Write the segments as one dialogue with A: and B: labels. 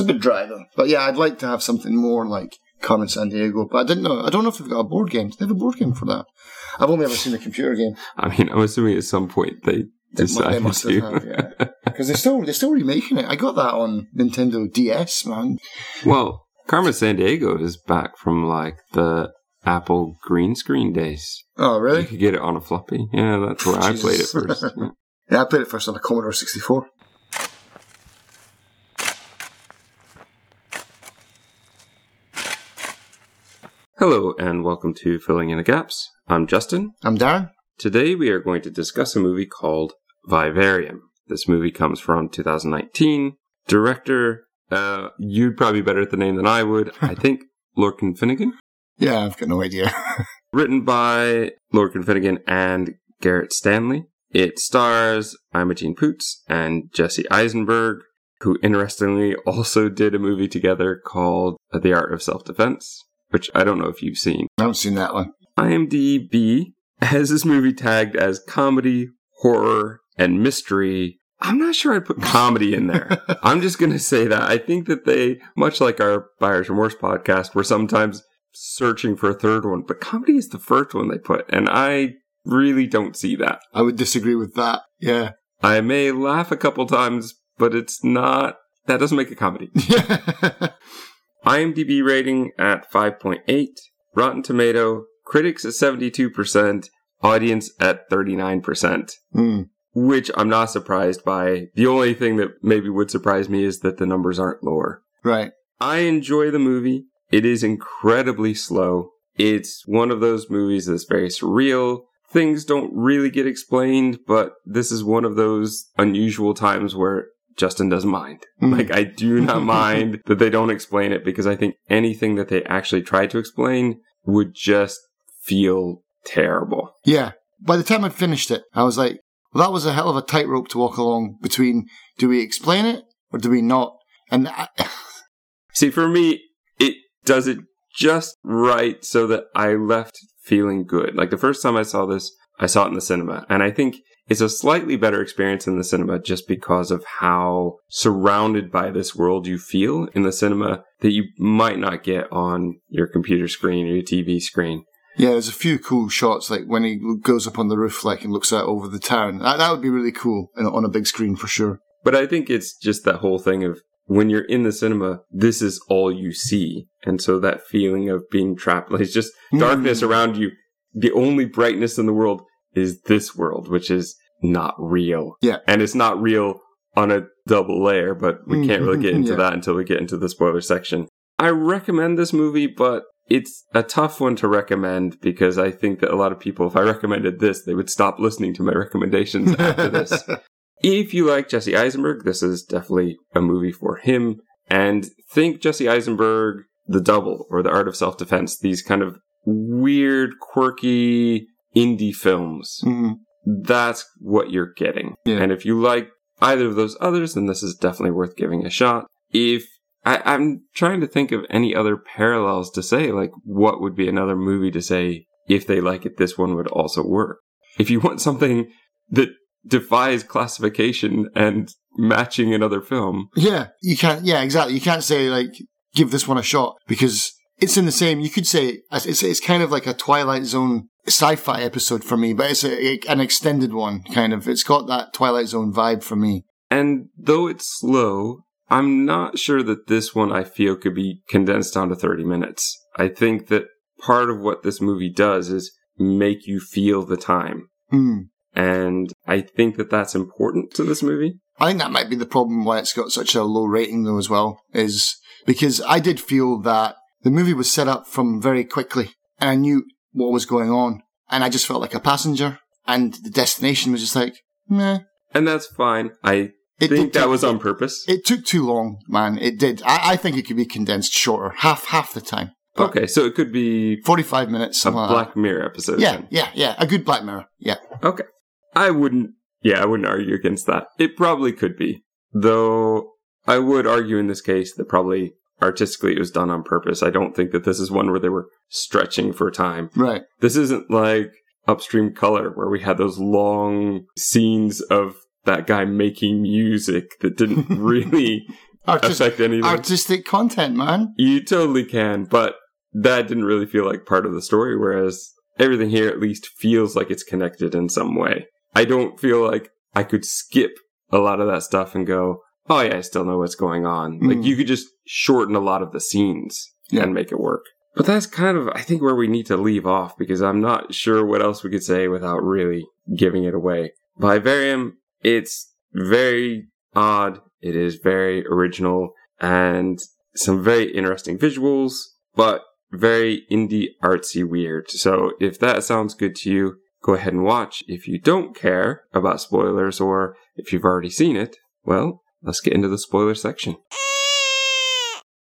A: It's a bit dry though. But yeah, I'd like to have something more like Carmen Sandiego. But I didn't know. I don't know if they've got a board game. Do they have a board game for that? I've only ever seen a computer game.
B: I mean, I'm assuming at some point they
A: They,
B: decided
A: they must
B: to.
A: have, yeah. Because they're still they're still remaking it. I got that on Nintendo DS, man.
B: Well, Carmen Sandiego is back from like the Apple green screen days.
A: Oh, really?
B: You could get it on a floppy. Yeah, that's where I played it first. Yeah.
A: Yeah, I played it first on a Commodore 64.
B: Hello, and welcome to Filling in the Gaps. I'm Justin.
A: I'm Darren.
B: Today we are going to discuss a movie called Vivarium. This movie comes from 2019. Director, uh, you'd probably be better at the name than I would. I think Lorcan Finnegan.
A: Yeah, I've got no idea.
B: Written by Lorcan Finnegan and Garret Shanley. It stars Imogen Poots and Jesse Eisenberg, who interestingly also did a movie together called The Art of Self-Defense, which I don't know if you've seen.
A: I haven't seen that one.
B: IMDb has this movie tagged as comedy, horror, and mystery. I'm not sure I'd put comedy in there. I'm just going to say that. I think that they, much like our Buyer's Remorse podcast, were sometimes searching for a third one, but comedy is the first one they put, and I really don't see that.
A: I would disagree with that. Yeah.
B: I may laugh a couple times, but it's not, that doesn't make a comedy. IMDb rating at 5.8, Rotten Tomato, critics at 72%, audience at 39%,
A: Hmm.
B: which I'm not surprised by. The only thing that maybe would surprise me is that the numbers aren't lower.
A: Right.
B: I enjoy the movie. It is incredibly slow. It's one of those movies that's very surreal. Things don't really get explained, but this is one of those unusual times where Justin doesn't mind.
A: Mm.
B: Like, I do not mind that they don't explain it because I think anything that they actually try to explain would just feel terrible.
A: Yeah. By the time I'd finished it, I was like, well, that was a hell of a tightrope to walk along between do we explain it or do we not? And I,
B: See, for me, it does it just right so that I left feeling good. Like the first time I saw this, I saw it in the cinema, and I think it's a slightly better experience in the cinema just because of how surrounded by this world you feel in the cinema that you might not get on your computer screen or your TV screen.
A: yeah, there's a few cool shots, like when he goes up on the roof, like, and looks out over the town. That, that would be really cool on a- big screen for sure.
B: But I think it's just that whole thing of when you're in the cinema, this is all you see. And so that feeling of being trapped, like it's just darkness
A: Mm.
B: around you. The only brightness in the world is this world, which is not real.
A: Yeah.
B: And it's not real on a double layer, but we mm-hmm. can't really get into
A: Yeah.
B: that until we get into the spoiler section. I recommend this movie, but it's a tough one to recommend because I think that a lot of people, if I recommended this, they would stop listening to my recommendations after this. If you like Jesse Eisenberg, this is definitely a movie for him. And think Jesse Eisenberg, The Double, or The Art of Self Defense, these kind of weird, quirky indie films.
A: Mhm.
B: That's what you're getting.
A: Yeah.
B: And if you like either of those others, then this is definitely worth giving a shot. If I, I'm trying to think of any other parallels to say, like what would be another movie to say if they like it, this one would also work. If you want something that defies classification and matching another film.
A: Yeah, you can't. Yeah, exactly. You can't say like give this one a shot because it's in the same. You could say it's it's kind of like a Twilight Zone sci-fi episode for me, but it's a, an extended one. Kind of. It's got that Twilight Zone vibe for me.
B: And though it's slow, I'm not sure that this one I feel could be condensed down to 30 minutes. I think that part of what this movie does is make you feel the time.
A: Hmm.
B: And I think that that's important to this movie.
A: I think that might be the problem why it's got such a low rating though as well, is because I did feel that the movie was set up from very quickly and I knew what was going on and I just felt like a passenger and the destination was just like, meh.
B: And that's fine. I
A: It
B: think that
A: take-
B: was on purpose.
A: It took too long, man. It did. I, I think it could be condensed shorter, half half the time. But
B: okay, so it could be
A: forty-five minutes,
B: a
A: like
B: Black Mirror episode.
A: Yeah,
B: then.
A: yeah, yeah. A good Black Mirror. Yeah.
B: Okay. I wouldn't, yeah, I wouldn't argue against that. It probably could be. Though I would argue in this case that probably artistically it was done on purpose. I don't think that this is one where they were stretching for time.
A: Right.
B: This isn't like Upstream Color where we had those long scenes of that guy making music that didn't really
A: Artis-
B: affect anything.
A: artistic content, man.
B: you totally can, but that didn't really feel like part of the story, whereas everything here at least feels like it's connected in some way. I don't feel like I could skip a lot of that stuff and go, oh yeah, I still know what's going on. Like
A: Mm.
B: you could just shorten a lot of the scenes
A: Yeah.
B: and make it work. But that's kind of, I think, where we need to leave off because I'm not sure what else we could say without really giving it away. Vivarium, it's very odd. It is very original and some very interesting visuals, but very indie artsy weird. So if that sounds good to you, go ahead and watch. If you don't care about spoilers or if you've already seen it, well, let's get into the spoiler section.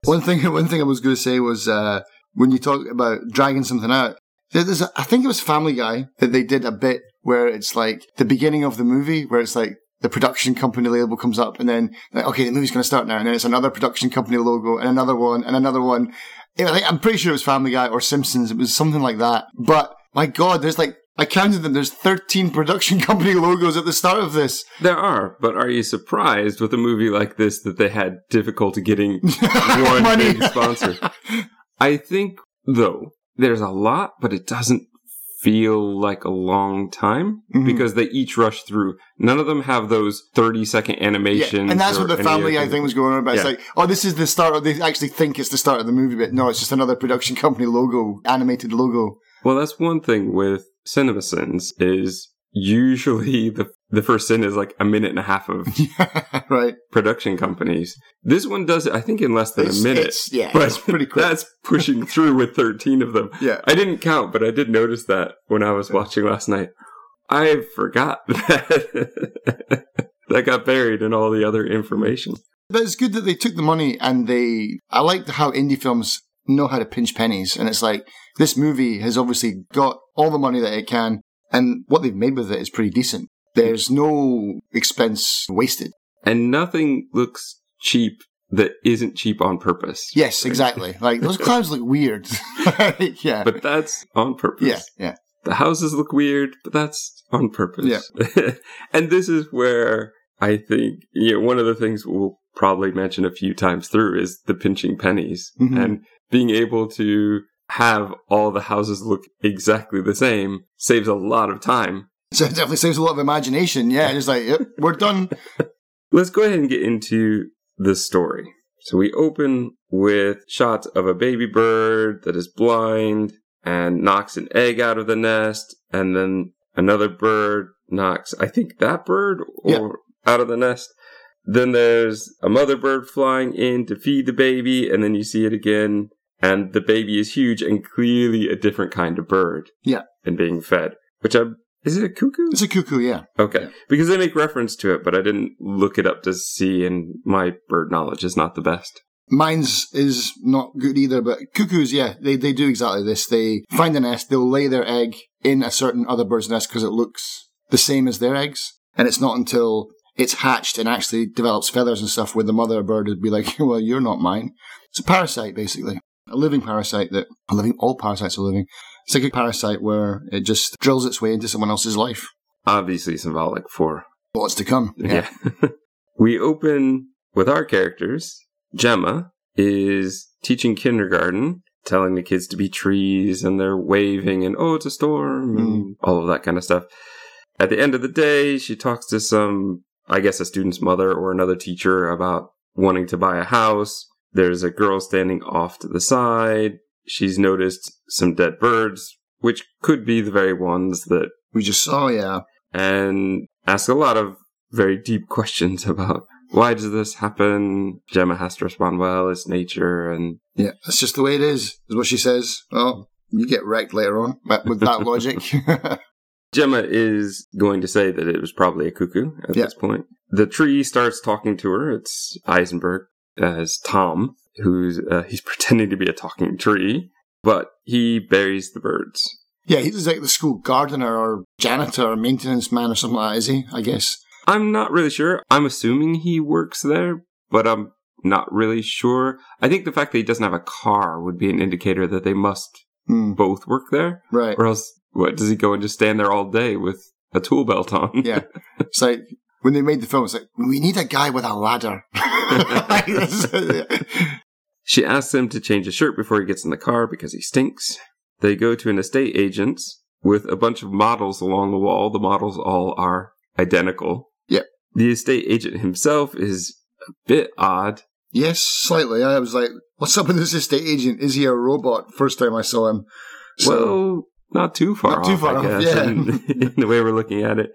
A: One thing, one thing I was going to say was uh, when you talk about dragging something out. there- There's, a, I think it was Family Guy that they did a bit where it's like the beginning of the movie, where it's like the production company label comes up, and then like, okay, the movie's going to start now, and then it's another production company logo, and another one, and another one. I'm pretty sure it was Family Guy or Simpsons. It was something like that. But my God, there's like I counted them. There's 13 production company logos at the start of this.
B: There are, but are you surprised with a movie like this that they had difficulty getting one
A: Money.
B: big sponsor? I think, though, there's a lot, but it doesn't feel like a long time
A: Mhm.
B: because they each rush through. None of them have those 30 second animations.
A: Yeah, and that's what the family I think was going on about. It's like, oh, this is the start. Of, they actually think it's the start of the movie, but no, it's just another production company logo, animated logo.
B: Well, that's one thing with CinemaSins is usually the the first sin is like a minute and a half of
A: right.
B: production companies. This one does it, I think, in less than
A: It's-
B: a minute.
A: yeah,
B: but
A: it's pretty quick.
B: That's pushing through with 13 of them.
A: Yeah.
B: I didn't count, but I did notice that when I was watching last night. I forgot that that got buried in all the other information.
A: But it's good that they took the money and they. I liked how indie films know how to pinch pennies, and it's like this movie has obviously got all the money that it can, and what they've made with it is pretty decent. There's no expense wasted.
B: And nothing looks cheap that isn't cheap on purpose.
A: Yes, exactly. like those clouds look weird. yeah.
B: But that's on purpose.
A: yeah, yeah.
B: The houses look weird, but that's on purpose. Yeah. and this is where I think, you know, one of the things we'll probably mention a few times through is the pinching pennies
A: Mhm.
B: and being able to have all the houses look exactly the same saves a lot of time.
A: So it definitely saves a lot of imagination. Yeah, just like, yep, we're done.
B: Let's go ahead and get into the story. So we open with shots of a baby bird that is blind and knocks an egg out of the nest, and then another bird knocks, I think that bird or
A: Yeah.
B: out of the nest. Then there's a mother bird flying in to feed the baby, and then you see it again, and the baby is huge and clearly a different kind of bird.
A: Yeah.
B: And being fed. Which I is it a cuckoo?
A: It's a cuckoo, yeah.
B: Okay. Because they make reference to it, but I didn't look it up to see, and my bird knowledge is not the best.
A: Mine's is not good either, but cuckoos, yeah, they, they do exactly this. They find a nest, they'll lay their egg in a certain other bird's nest because it looks the same as their eggs. And it's not until it's hatched and actually develops feathers and stuff where the mother bird would be like, well, you're not mine. It's a parasite, basically. A living parasite that, a living, all parasites are living. It's like a parasite where it just drills its way into someone else's life.
B: Obviously symbolic for
A: What's to come.
B: Yeah. we open with our characters. Gemma is teaching kindergarten, telling the kids to be trees, and they're waving and, oh, it's a storm, and mm. all of that kind of stuff. At the end of the day, she talks to some, I guess, a student's mother or another teacher about wanting to buy a house. There's a girl standing off to the side. She's noticed some dead birds, which could be the very ones that
A: We just saw, yeah.
B: and ask a lot of very deep questions about why does this happen? Gemma has to respond, well, it's nature, and
A: Yeah, that's just the way it is, is what she says. Well, you get wrecked later on but with that logic.
B: Gemma is going to say that it was probably a cuckoo at
A: Yeah.
B: this point. The tree starts talking to her. It's Eisenberg as Tom, who's uh, he's pretending to be a talking tree, but he buries the birds.
A: yeah, he's like the school gardener or janitor or maintenance man or something like that, is he? I guess.
B: I'm not really sure. I'm assuming he works there, but I'm not really sure. I think the fact that he doesn't have a car would be an indicator that they must
A: Hmm,
B: both work there,
A: right.
B: or else what does he go and just stand there all day with a tool belt on?
A: Yeah. It's like, when they made the film, it's like, we need a guy with a ladder.
B: She asks him to change his shirt before he gets in the car because he stinks. They go to an estate agent's with a bunch of models along the wall. The models all are identical.
A: Yep.
B: The estate agent himself is a bit odd.
A: yes, slightly. I was like, what's up with this estate agent? Is he a robot? First time I saw him. So,
B: well, not too far
A: Not too far off, yeah.
B: in, in the way we're looking at it.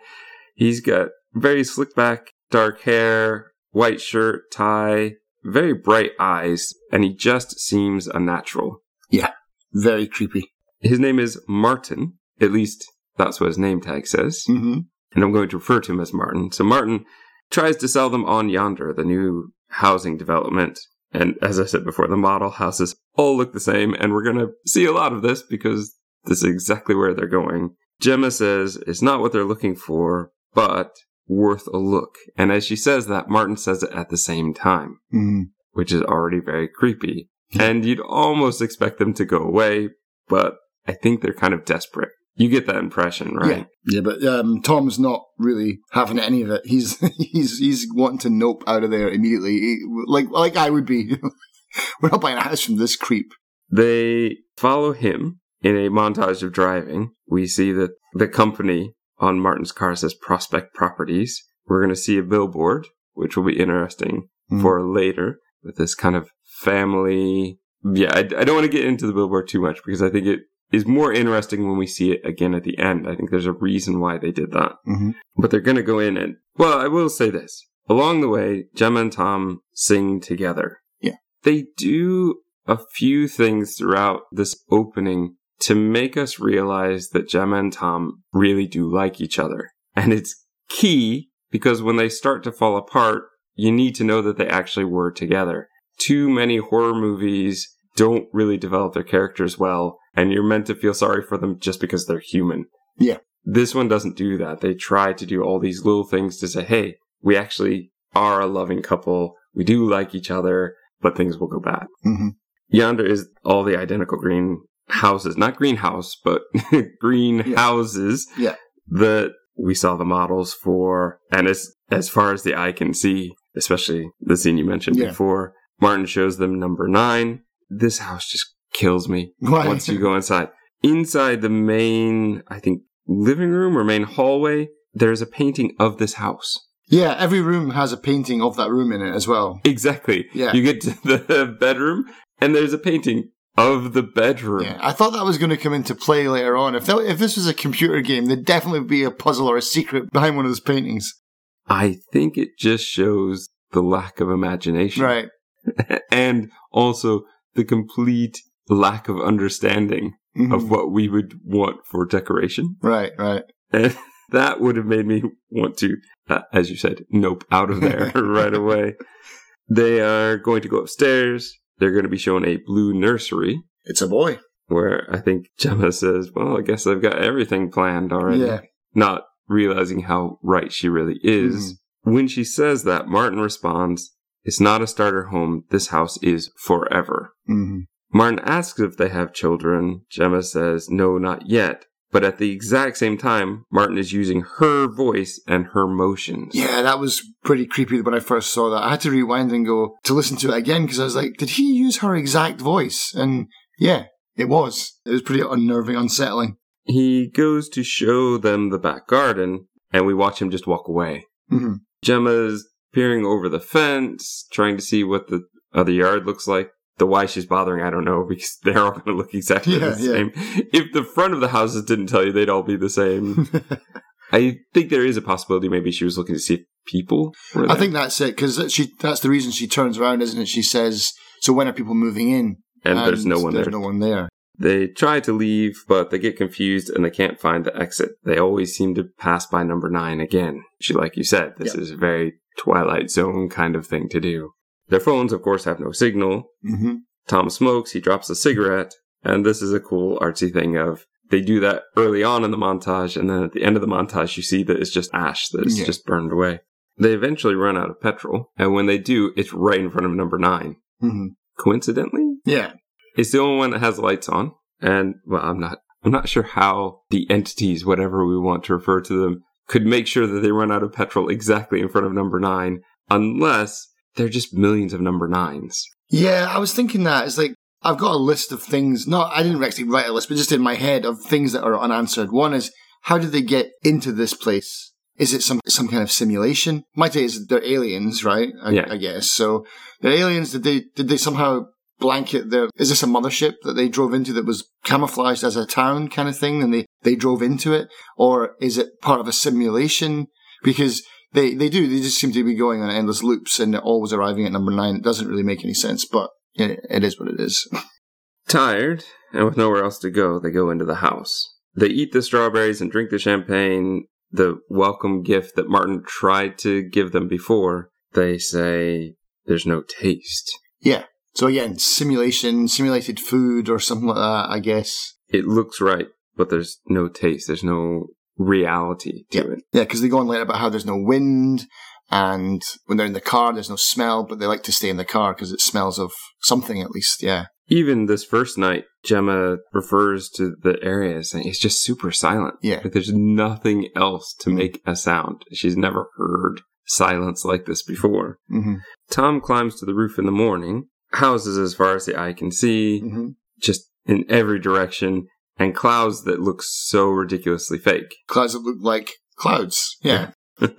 B: He's got very slick back, dark hair, white shirt, tie, very bright eyes, and he just seems unnatural.
A: Yeah, very creepy.
B: His name is Martin. At least that's what his name tag says.
A: hmm
B: And I'm going to refer to him as Martin. So Martin tries to sell them on Yonder, the new housing development. And as I said before, the model houses all look the same. And we're going to see a lot of this because this is exactly where they're going. Gemma says it's not what they're looking for, but worth a look. And as she says that, Martin says it at the same time,
A: hmm
B: which is already very creepy. And you'd almost expect them to go away, but I think they're kind of desperate. You get that impression, right?
A: Yeah, yeah, but um, Tom's not really having any of it. He's he's he's wanting to nope out of there immediately, He- like like I would be. We're not buying a house from this creep.
B: They follow him in a montage of driving. We see that the company on Martin's car says Prospect Properties. We're going to see a billboard, which will be interesting
A: Mhm.
B: for later with this kind of family. Yeah, I, I don't want to get into the billboard too much because I think it is more interesting when we see it again at the end. I think there's a reason why they did that.
A: Mhm.
B: But they're going to go in and, well, I will say this. Along the way, Gemma and Tom sing together.
A: Yeah.
B: They do a few things throughout this opening to make us realize that Gemma and Tom really do like each other. And it's key because when they start to fall apart, you need to know that they actually were together. Too many horror movies don't really develop their characters well, and you're meant to feel sorry for them just because they're human.
A: Yeah.
B: This one doesn't do that. They try to do all these little things to say, hey, we actually are a loving couple. We do like each other, but things will go bad.
A: Mhm.
B: Yonder is all the identical green houses, not greenhouse, but greenhouses
A: Yeah.
B: houses
A: Yeah.
B: that we saw the models for. And as, as far as the eye can see, especially the scene you mentioned
A: Yeah.
B: before, Martin shows them number nine. This house just kills me
A: Why?
B: once you go inside. Inside the main, I think, living room or main hallway, there's a painting of this house.
A: Yeah, every room has a painting of that room in it as well.
B: Exactly.
A: Yeah.
B: You get to the bedroom and there's a painting of the bedroom.
A: Yeah, I thought that was going to come into play later on. If that, if this was a computer game, there'd definitely be a puzzle or a secret behind one of those paintings.
B: I think it just shows the lack of imagination.
A: Right.
B: and also the complete lack of understanding
A: Mhm.
B: of what we would want for decoration.
A: Right. Right.
B: And that would have made me want to, uh, as you said, nope out of there right away. They are going to go upstairs. They're going to be shown a blue nursery
A: It's a boy.
B: where I think Gemma says, well, I guess I've got everything planned already.
A: Yeah.
B: Not realizing how right she really is.
A: Mm-hmm.
B: When she says that, Martin responds, it's not a starter home. This house is forever.
A: hmm
B: Martin asks if they have children. Gemma says, no, not yet. But at the exact same time, Martin is using her voice and her motions.
A: Yeah, that was pretty creepy when I first saw that. I had to rewind and go to listen to it again because I was like, did he use her exact voice? And yeah, it was. It was pretty unnerving, unsettling.
B: He goes to show them the back garden, and we watch him just walk away.
A: hmm
B: Gemma's peering over the fence, trying to see what the other yard looks like. The why she's bothering, I don't know, because they're all going to look exactly
A: Yeah,
B: the
A: yeah.
B: same. If the front of the houses didn't tell you, they'd all be the same. I think there is a possibility maybe she was looking to see if people
A: I think that's it because she, that's the reason she turns around, isn't it? She says, so when are people moving in?
B: and there's no one
A: there's
B: there.
A: no one there.
B: They try to leave, but they get confused and they can't find the exit. They always seem to pass by number nine again. Which, like you said, this
A: Yep.
B: is a very Twilight Zone kind of thing to do. Their phones, of course, have no signal.
A: hmm
B: Tom smokes, he drops a cigarette, and this is a cool artsy thing of they do that early on in the montage, and then at the end of the montage, you see that it's just ash that is
A: Yeah.
B: just burned away. They eventually run out of petrol, and when they do, it's right in front of number nine.
A: hmm
B: Coincidentally,
A: Yeah.
B: it's the only one that has lights on, and well, I'm not, I'm not sure how the entities, whatever we want to refer to them, could make sure that they run out of petrol exactly in front of number nine, unless they're just millions of number nines.
A: Yeah, I was thinking that. It's like, I've got a list of things. Not, I didn't actually write a list, but just in my head of things that are unanswered. One is, how did they get into this place? Is it some some kind of simulation? My take is they're aliens, right? I,
B: Yeah.
A: I guess so. They're aliens. Did they did they somehow blanket their? Is this a mothership that they drove into that was camouflaged as a town kind of thing, and they they drove into it, or is it part of a simulation? Because they they do they just seem to be going on endless loops and always arriving at number nine. It doesn't really make any sense, but it, it is what it is.
B: Tired and with nowhere else to go, they go into the house. They eat the strawberries and drink the champagne, the welcome gift that Martin tried to give them before. They say there's no taste.
A: Yeah. So again, simulation, simulated food or something like that, I guess.
B: It looks right, but there's no taste. There's no reality to it.
A: Yeah, because they go on later about how there's no wind, and when they're in the car, there's no smell, but they like to stay in the car because it smells of something at least. Yeah.
B: Even this first night, Gemma refers to the area as saying it's just super silent.
A: Yeah.
B: Like there's nothing else to
A: Mm.
B: make a sound. She's never heard silence like this before.
A: hmm
B: Tom climbs to the roof in the morning, houses as far as the eye can see,
A: hmm
B: just in every direction, and clouds that look so ridiculously fake.
A: Clouds that look like clouds. Yeah.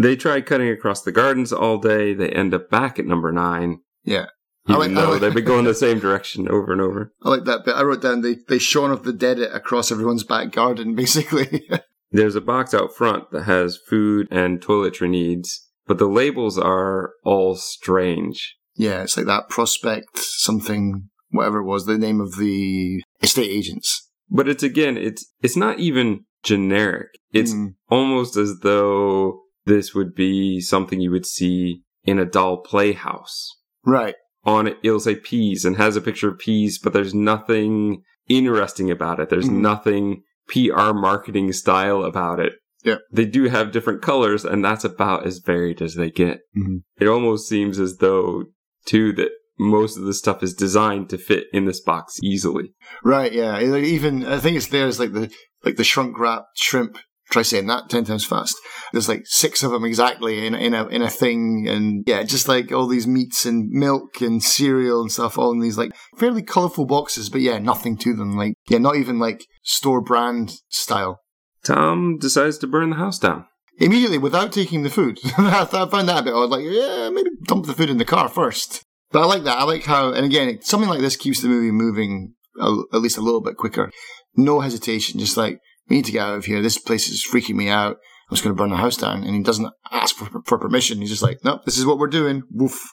B: They try cutting across the gardens all day. They end up back at number nine.
A: Yeah. I
B: Even
A: like- I
B: though
A: like-
B: they've been going the same direction over and over.
A: I like that bit. I wrote down they, they Shaun of the Dead it across everyone's back garden, basically.
B: There's a box out front that has food and toiletry needs, but the labels are all strange.
A: yeah, it's like that prospect something, whatever it was, the name of the estate agents.
B: But it's again, it's it's not even generic. It's
A: Mm.
B: almost as though this would be something you would see in a doll playhouse.
A: Right.
B: On it, it'll say peas and has a picture of peas, but there's nothing interesting about it. There's
A: Mhm.
B: nothing PR marketing style about it.
A: Yeah.
B: They do have different colors, and that's about as varied as they get.
A: Mhm.
B: It almost seems as though, too, that most of the stuff is designed to fit in this box easily.
A: Right, yeah. Even I think it's there's like the like the shrunk wrapped shrimp. Try saying that ten times fast. There's like six of them exactly in in a in a thing, and yeah, just like all these meats and milk and cereal and stuff, all in these like fairly colourful boxes. But yeah, nothing to them. Like yeah, not even like store brand style.
B: Tom decides to burn the house down.
A: Immediately without taking the food. I found that a bit odd. Like yeah, maybe dump the food in the car first. But I like that. I like how, and again, something like this keeps the movie moving a, at least a little bit quicker. No hesitation, just like, we need to get out of here. This place is freaking me out. I'm just going to burn the house down. And he doesn't ask for, for permission. He's just like, nope, this is what we're doing. Woof.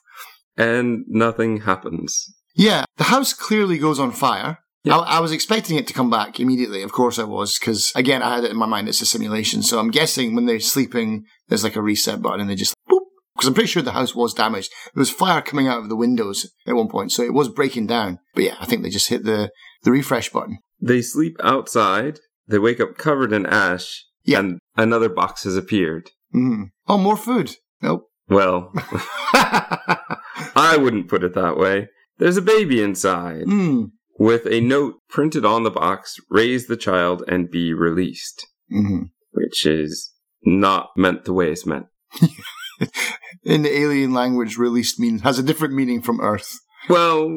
B: And nothing happens.
A: Yeah, the house clearly goes on fire.
B: Yeah.
A: I, I was expecting it to come back immediately. Of course I was, because again, I had it in my mind it's a simulation. So I'm guessing when they're sleeping, there's like a reset button and they just boop. Because I'm pretty sure the house was damaged. There was fire coming out of the windows at one point, so it was breaking down. But yeah, I think they just hit the, the refresh button.
B: They sleep outside. They wake up covered in ash.
A: Yeah.
B: And another box has appeared.
A: Mm. Oh, more food. Nope.
B: Well, I wouldn't put it that way. There's a baby inside
A: mm.
B: with a note printed on the box raise the child and be released,
A: hmm
B: which is not meant the way it's meant.
A: In the alien language, released means has a different meaning from Earth.
B: Well,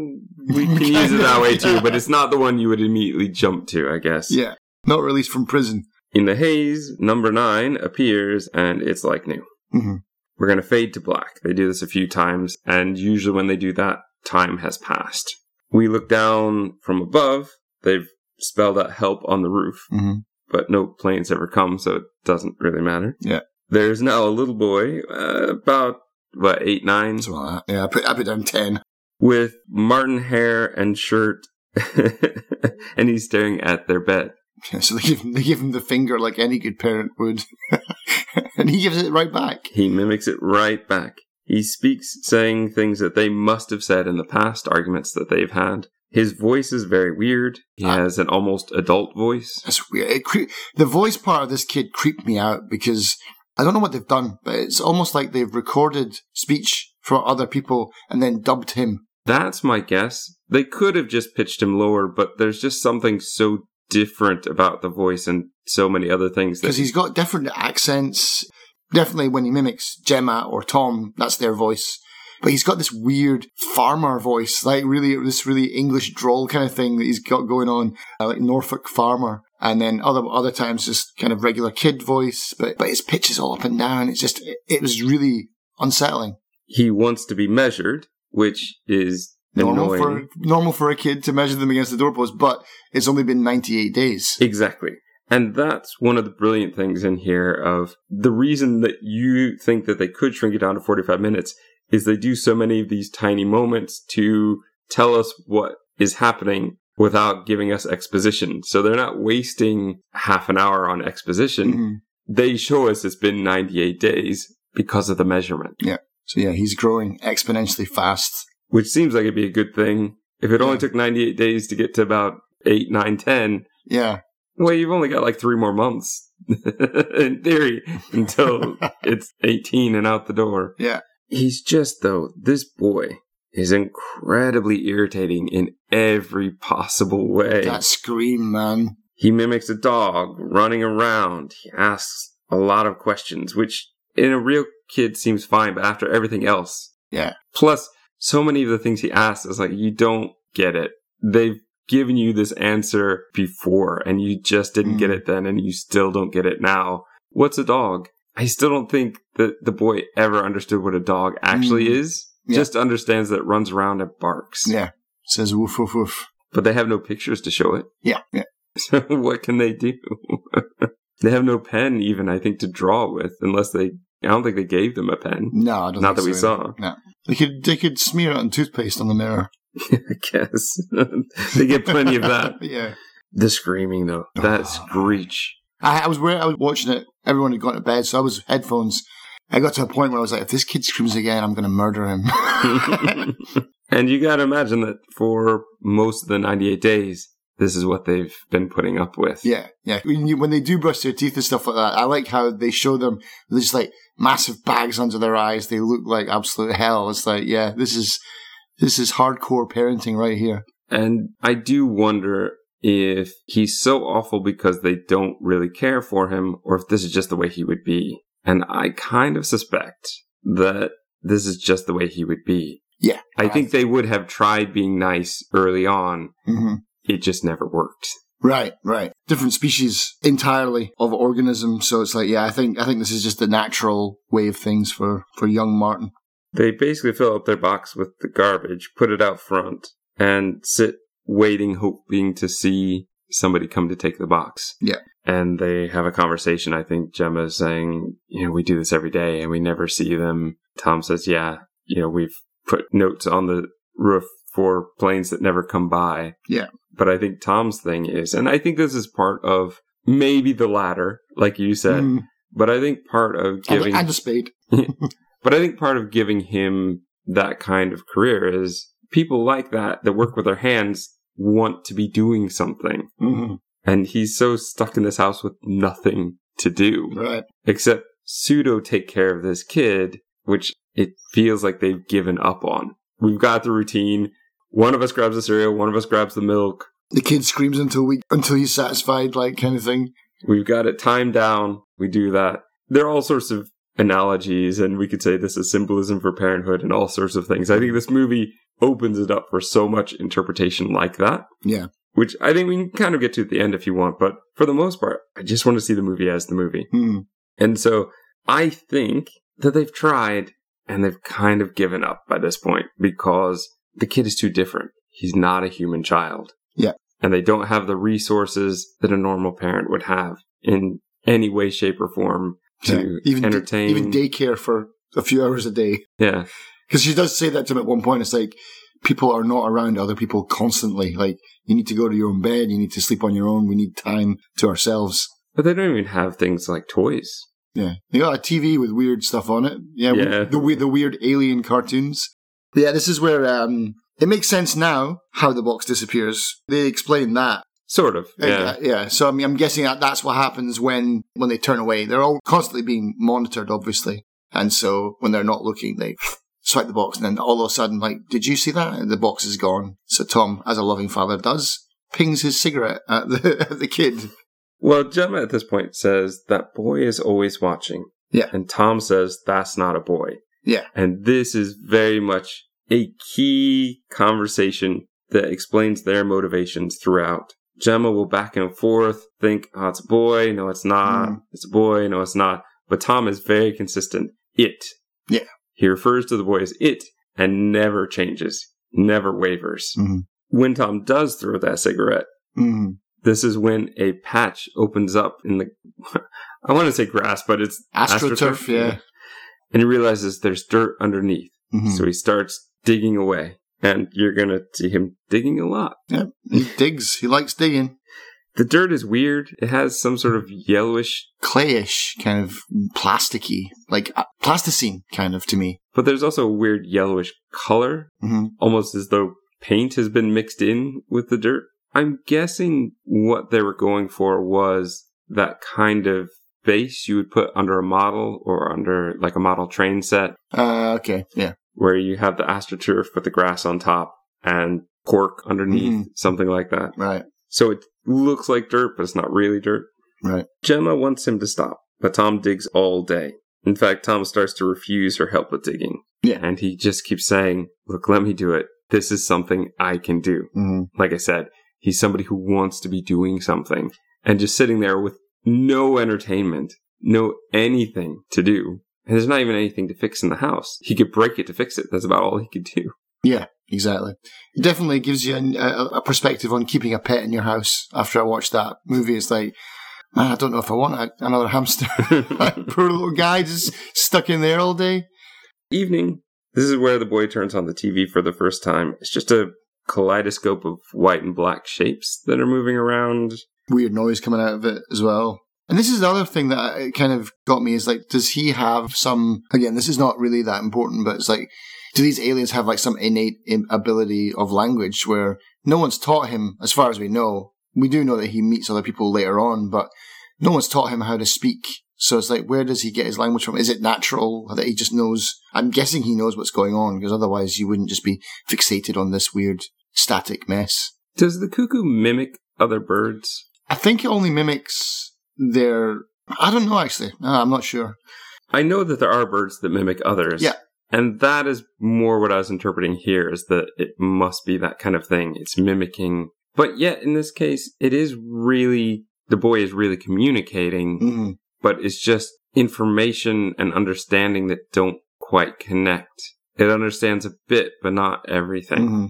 B: we can use it that way too, but it's not the one you would immediately jump to, I guess.
A: Yeah. Not released from prison.
B: In the haze, number nine appears and it's like new.
A: hmm
B: We're going to fade to black. They do this a few times, and usually when they do that, time has passed. We look down from above. They've spelled out help on the roof,
A: hmm
B: but no planes ever come, so it doesn't really matter.
A: Yeah.
B: There's now a little boy, uh, about, what, eight, nine,
A: Something like that. Yeah, I put, I put down 10.
B: with Martin hair and shirt, and he's staring at their bed.
A: Yeah, so they give, him, they give him the finger like any good parent would. and he gives it right back.
B: He mimics it right back. He speaks saying things that they must have said in the past arguments that they've had. His voice is very weird. He
A: Ah.
B: has an almost adult voice.
A: That's weird. It cre- the voice part of this kid creeped me out because I don't know what they've done, but it's almost like they've recorded speech for other people and then dubbed him.
B: That's my guess. They could have just pitched him lower, but there's just something so different about the voice and so many other things.
A: Because he's got different accents. Definitely when he mimics Gemma or Tom, that's their voice. But he's got this weird farmer voice, like really this really English drawl kind of thing that he's got going on, uh, like Norfolk farmer. And then other other times just kind of regular kid voice, but but his pitch is all up and down. It's just it, it was really unsettling.
B: He wants to be measured, which is
A: Normal
B: annoying.
A: for normal for a kid to measure them against the doorpost, but it's only been ninety eight days.
B: Exactly. And that's one of the brilliant things in here of the reason that you think that they could shrink it down to 45 minutes is they do so many of these tiny moments to tell us what is happening without giving us exposition. So they're not wasting half an hour on exposition.
A: Mhm.
B: They show us it's been 98 days because of the measurement, Yeah.
A: So yeah, he's growing exponentially fast.
B: which seems like it'd be a good thing. If it only took 98 days to get to about 8, 9, 10,
A: Yeah,
B: Well, you've only got like three more months, in theory, until it's 18 and out the door.
A: Yeah.
B: He's just, though, this boy is incredibly irritating in every possible way.
A: that scream, man.
B: He mimics a dog running around. He asks a lot of questions, which in a real kid seems fine, but after everything else.
A: Yeah.
B: Plus, so many of the things he asks is like, you don't get it. They've given you this answer before and you just didn't
A: Mm.
B: get it then and you still don't get it now. What's a dog? I still don't think that the boy ever understood what a dog actually
A: Mm.
B: is.
A: Yeah.
B: Just understands that it runs around and barks.
A: Yeah, says woof woof woof.
B: But they have no pictures to show it.
A: Yeah, yeah.
B: So what can they do? they have no pen even, I think, to draw with, unless they. I don't think they gave them a pen.
A: No, I don't.
B: Not
A: think
B: that we
A: so.
B: saw.
A: No, they could they could smear it on toothpaste on the mirror.
B: I guess they get plenty of that.
A: yeah.
B: The screaming though, that screech.
A: I, I was where I was watching it. Everyone had gone to bed, so I was headphones. I got to a point where I was like, if this kid screams again, I'm going to murder him.
B: and you got to imagine that for most of the 98 days, this is what they've been putting up with.
A: yeah, yeah. When, you, when they do brush their teeth and stuff like that, I like how they show them with just like massive bags under their eyes. They look like absolute hell. It's like, yeah, this is this is hardcore parenting right here.
B: And I do wonder if he's so awful because they don't really care for him, or if this is just the way he would be. And I kind of suspect that this is just the way he would be.
A: Yeah,
B: I think they would have tried being nice early on.
A: hmm
B: It just never worked.
A: Right, right. Different species entirely of organism. So it's like, yeah, I think I think this is just the natural way of things for for young Martin.
B: They basically fill up their box with the garbage, put it out front, and sit waiting, hoping to see somebody come to take the box.
A: Yeah.
B: And they have a conversation. I think Gemma's saying, you know, we do this every day and we never see them. Tom says, yeah, you know, we've put notes on the roof for planes that never come by.
A: Yeah.
B: But I think Tom's thing is, and I think this is part of maybe the latter, like you said,
A: Mm.
B: but I think part of giving
A: and a spade.
B: but I think part of giving him that kind of career is people like that that work with their hands want to be doing something.
A: hmm
B: And he's so stuck in this house with nothing to do
A: Right.
B: except pseudo take care of this kid, which it feels like they've given up on. We've got the routine. One of us grabs the cereal, one of us grabs the milk.
A: The kid screams until we until he's satisfied, like kind of thing.
B: We've got it timed down. We do that. There are all sorts of analogies, and we could say this is symbolism for parenthood and all sorts of things. I think this movie opens it up for so much interpretation like that,
A: Yeah.
B: which I think we can kind of get to at the end if you want. But for the most part, I just want to see the movie as the movie.
A: Hmm.
B: And so I think that they've tried and they've kind of given up by this point because the kid is too different. He's not a human child.
A: Yeah.
B: And they don't have the resources that a normal parent would have in any way, shape, or form to
A: Yeah. Even
B: entertain.
A: even daycare for a few hours a day.
B: yeah.
A: Because she does say that to him at one point. It's like people are not around other people constantly. Like you need to go to your own bed. You need to sleep on your own. We need time to ourselves.
B: But they don't even have things like toys.
A: Yeah, they got a TV with weird stuff on it. Yeah,
B: Yeah.
A: the we- the weird alien cartoons. But yeah, this is where um, it makes sense now how the box disappears. They explain that.
B: Sort of. Yeah.
A: yeah. So I mean, I'm guessing that that's what happens when when they turn away. They're all constantly being monitored, obviously, and so when they're not looking, they swipe the box, and then all of a sudden, like, did you see that? And the box is gone. So Tom, as a loving father does, pings his cigarette at the at the kid.
B: Well, Gemma at this point says that boy is always watching.
A: Yeah.
B: And Tom says that's not a boy.
A: Yeah.
B: And this is very much a key conversation that explains their motivations throughout. Gemma will back and forth, think, oh, it's a boy. No, it's not.
A: Mm.
B: It's a boy. No, it's not. But Tom is very consistent. It.
A: Yeah.
B: He refers to the boy as it and never changes, never wavers.
A: Mhm.
B: When Tom does throw that cigarette,
A: Mm.
B: this is when a patch opens up in the, I want to say grass, but it's
A: AstroTurf, yeah.
B: And he realizes there's dirt underneath.
A: Mhm.
B: So he starts digging away. And you're going to see him digging a lot.
A: Yeah, he digs. He likes digging.
B: The dirt is weird. It has some sort of yellowish,
A: Clayish, kind of plasticky, like uh, plasticine, kind of to me.
B: but there's also a weird yellowish color,
A: hmm
B: almost as though paint has been mixed in with the dirt. I'm guessing what they were going for was that kind of base you would put under a model or under like a model train set
A: Uh, okay, yeah.
B: Where you have the astroturf with the grass on top and cork underneath,
A: Mhm.
B: something like that.
A: Right,
B: So it looks like dirt, but it's not really dirt.
A: right.
B: Gemma wants him to stop, but Tom digs all day. In fact, Tom starts to refuse her help with digging.
A: Yeah.
B: And he just keeps saying, Look, let me do it. This is something I can do.
A: hmm
B: Like I said, he's somebody who wants to be doing something and just sitting there with no entertainment, no anything to do. And there's not even anything to fix in the house. He could break it to fix it. That's about all he could do.
A: Yeah, exactly. It definitely gives you a, a perspective on keeping a pet in your house. After I watched that movie, it's like, man, I don't know if I want a, another hamster. Poor little guy just stuck in there all day.
B: Evening. This is where the boy turns on the TV for the first time. It's just a kaleidoscope of white and black shapes that are moving around.
A: Weird noise coming out of it as well. And this is the other thing that it kind of got me is like, does he have some, again, this is not really that important, but it's like, do these aliens have like some innate ability of language where no one's taught him, as far as we know, we do know that he meets other people later on, but no one's taught him how to speak. So it's like, where does he get his language from? Is it natural that he just knows? I'm guessing he knows what's going on because otherwise you wouldn't just be fixated on this weird static mess.
B: Does the cuckoo mimic other birds?
A: I think it only mimics their. I don't know actually. No, I'm not sure.
B: I know that there are birds that mimic others.
A: Yeah.
B: And that is more what I was interpreting here is that it must be that kind of thing. It's mimicking. But yet, in this case, it is really, the boy is really communicating,
A: hmm
B: but it's just information and understanding that don't quite connect. It understands a bit, but not everything.
A: hmm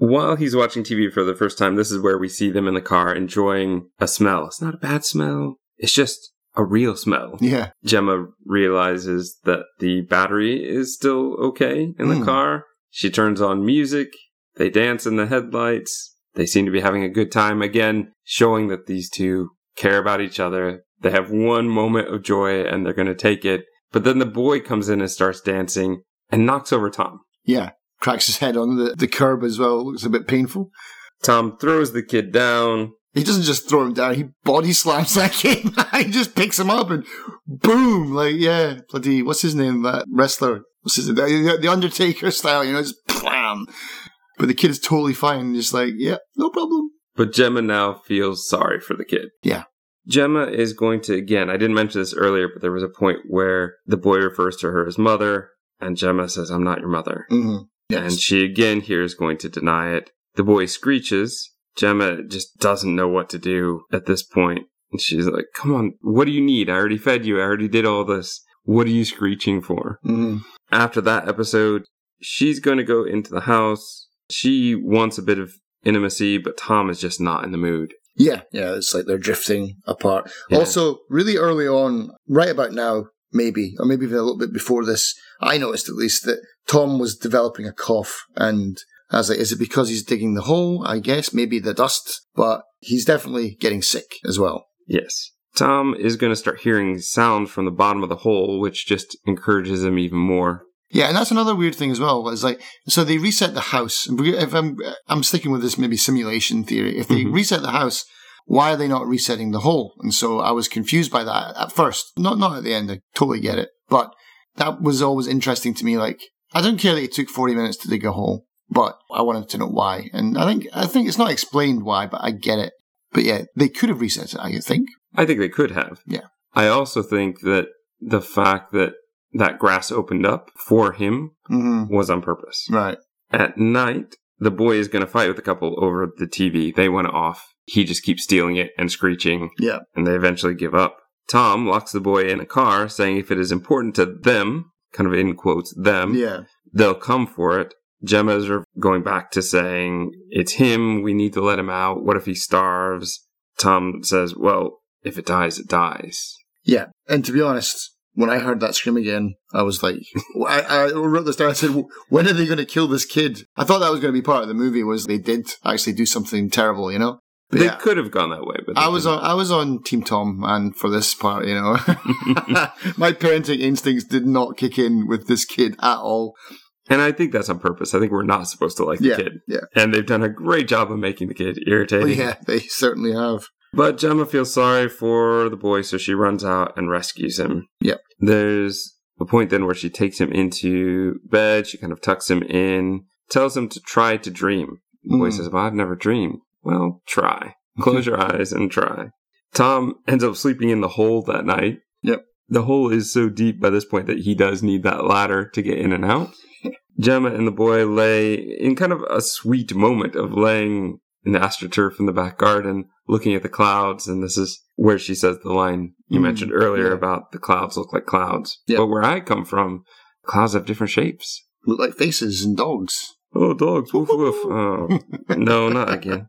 B: While he's watching TV for the first time, this is where we see them in the car enjoying a smell. It's not a bad smell. It's just a real smell.
A: Yeah.
B: Gemma realizes that the battery is still okay in the
A: Hmm.
B: car. She turns on music. They dance in the headlights. They seem to be having a good time again, showing that these two care about each other. They have one moment of joy and they're going to take it. But then the boy comes in and starts dancing and knocks over Tom.
A: Yeah. Cracks his head on the, the curb as well. Looks a bit painful.
B: Tom throws the kid down.
A: He doesn't just throw him down, he body slams that kid. he just picks him up and boom. Like, yeah, bloody, what's his name? That wrestler. What's his name? The, the Undertaker style, you know, just blam. But the kid is totally fine. Just like, yeah, no problem.
B: But Gemma now feels sorry for the kid.
A: Yeah.
B: Gemma is going to, again, I didn't mention this earlier, but there was a point where the boy refers to her as mother, and Gemma says, I'm not your mother.
A: Mm-hmm.
B: And she again here is going to deny it. The boy screeches. Gemma just doesn't know what to do at this point. And she's like, Come on, what do you need? I already fed you. I already did all this. What are you screeching for?
A: hmm
B: After that episode, she's going to go into the house. She wants a bit of intimacy, but Tom is just not in the mood.
A: Yeah, yeah, it's like they're drifting apart.
B: Yeah.
A: Also, really early on, right about now, maybe, or maybe even a little bit before this, I noticed at least that Tom was developing a cough. And I was like, is it because he's digging the hole? I guess, maybe the dust, but he's definitely getting sick as well.
B: Yes. Tom is going to start hearing sound from the bottom of the hole, which just encourages him even more.
A: Yeah, and that's another weird thing as well. Is like, so they reset the house. If I'm, I'm sticking with this maybe simulation theory. If they
B: Mhm.
A: reset the house, why are they not resetting the hole? And so I was confused by that at first. Not, not at the end. I totally get it. But that was always interesting to me. Like, I don't care that it took 40 minutes to dig a hole, but I wanted to know why. And I think, I think it's not explained why, but I get it. But yeah, they could have reset it, I think.
B: I think they could have.
A: Yeah.
B: I also think that the fact that that grass opened up for him
A: Mm-hmm.
B: was on purpose.
A: Right.
B: At night, the boy is going to fight with the couple over the TV. They went off. He just keeps stealing it and screeching,
A: Yeah.
B: and they eventually give up. Tom locks the boy in a car, saying if it is important to them, kind of in quotes, them,
A: Yeah.
B: they'll come for it. Gemma's are going back to saying, it's him, we need to let him out. What if he starves? Tom says, well, if it dies, it dies.
A: Yeah. And to be honest, when I heard that scream again, I was like, I, I wrote this down. I said, when are they going to kill this kid? I thought that was going to be part of the movie. Was they did actually do something terrible, you know? But
B: they
A: yeah,
B: could have gone that way, but
A: I was
B: didn't.
A: on I was on Team Tom, and for this part, you know, my parenting instincts did not kick in with this kid at all.
B: And I think that's on purpose. I think we're not supposed to like the kid.
A: yeah.
B: And they've done a great job of making the kid irritating.
A: yeah, they certainly have.
B: But Gemma feels sorry for the boy, so she runs out and rescues him.
A: Yep.
B: There's a point then where she takes him into bed. She kind of tucks him in, tells him to try to dream. The boy
A: Mm.
B: says, Well, I've never dreamed. Well, try. Close your eyes and try. Tom ends up sleeping in the hole that night.
A: Yep.
B: The hole is so deep by this point that he does need that ladder to get in and out. Gemma and the boy lay in kind of a sweet moment of laying in the astroturf in the back garden, looking at the clouds. And this is where she says the line you
A: Mm,
B: mentioned earlier
A: yeah.
B: about the clouds look like clouds.
A: Yeah.
B: But where I come from, clouds have different shapes.
A: Look like faces and dogs.
B: Oh, dogs, woof woof. Oh, no, not again.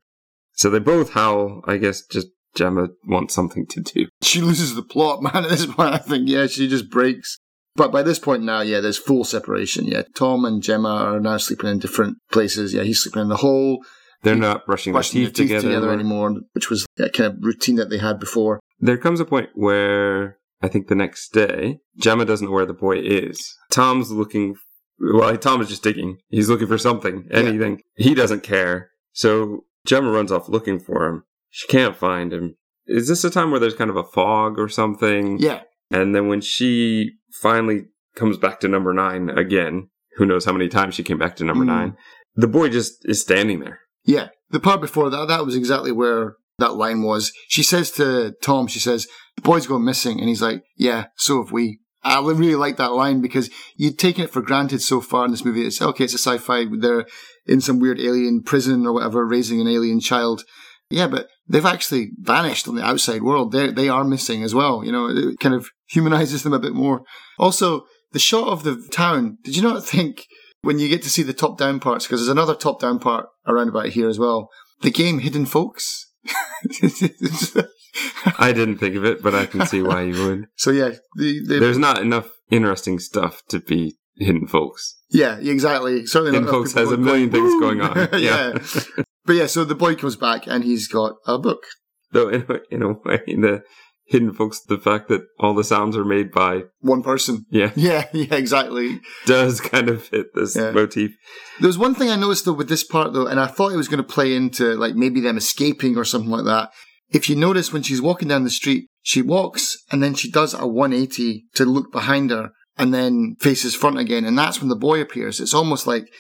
B: So they both howl. I guess just Gemma wants something to do.
A: She loses the plot, man. At this point, I think yeah, she just breaks. But by this point now, yeah, there's full separation. Yeah, Tom and Gemma are now sleeping in different places. Yeah, he's sleeping in the hole,
B: They're not brushing,
A: brushing
B: their teeth, together.
A: anymore, which was that kind of routine that they had before.
B: There comes a point where I think the next day, Gemma doesn't know where the boy is. Tom's looking. Well, Tom is just digging. He's looking for something, anything. He doesn't care. So Gemma runs off looking for him. She can't find him. Is this a time where there's kind of a fog or something?
A: Yeah,
B: And then when she finally comes back to number nine again, who knows how many times she came back to number
A: Mm.
B: nine, the boy just is standing there.
A: yeah. The part before that, that was exactly where that line was. She says to Tom, she says, "The boy's gone missing," and he's like, "Yeah, so have we." I really like that line because you'd taken it for granted so far in this movie. It's okay, it's a sci-fi. They're in some weird alien prison or whatever, raising an alien child. Yeah, but they've actually vanished on the outside world. They they are missing as well. You know, it kind of humanizes them a bit more. Also, the shot of the town. Did you not think when you get to see the top-down parts? Because there's another top-down part around about here as well. The game Hidden Folks.
B: I didn't think of it, but I can see why you would.
A: so yeah, the, the
B: There's not enough interesting stuff to be hidden folks.
A: Yeah, exactly. Certainly,
B: Hidden
A: not
B: Folks has a
A: going,
B: million things going on.
A: yeah.
B: Yeah.
A: but yeah, so the boy comes back and he's got a book.
B: Though in a, in a way, the hidden folks, the fact that all the sounds are made by
A: One person.
B: yeah
A: Yeah, yeah, exactly.
B: does kind of fit this
A: Yeah.
B: motif.
A: There was one thing I noticed though with this part though, and I thought it was going to play into like maybe them escaping or something like that. If you notice when she's walking down the street, she walks and then she does a 180 to look behind her and then faces front again. And that's when the boy appears. It's almost like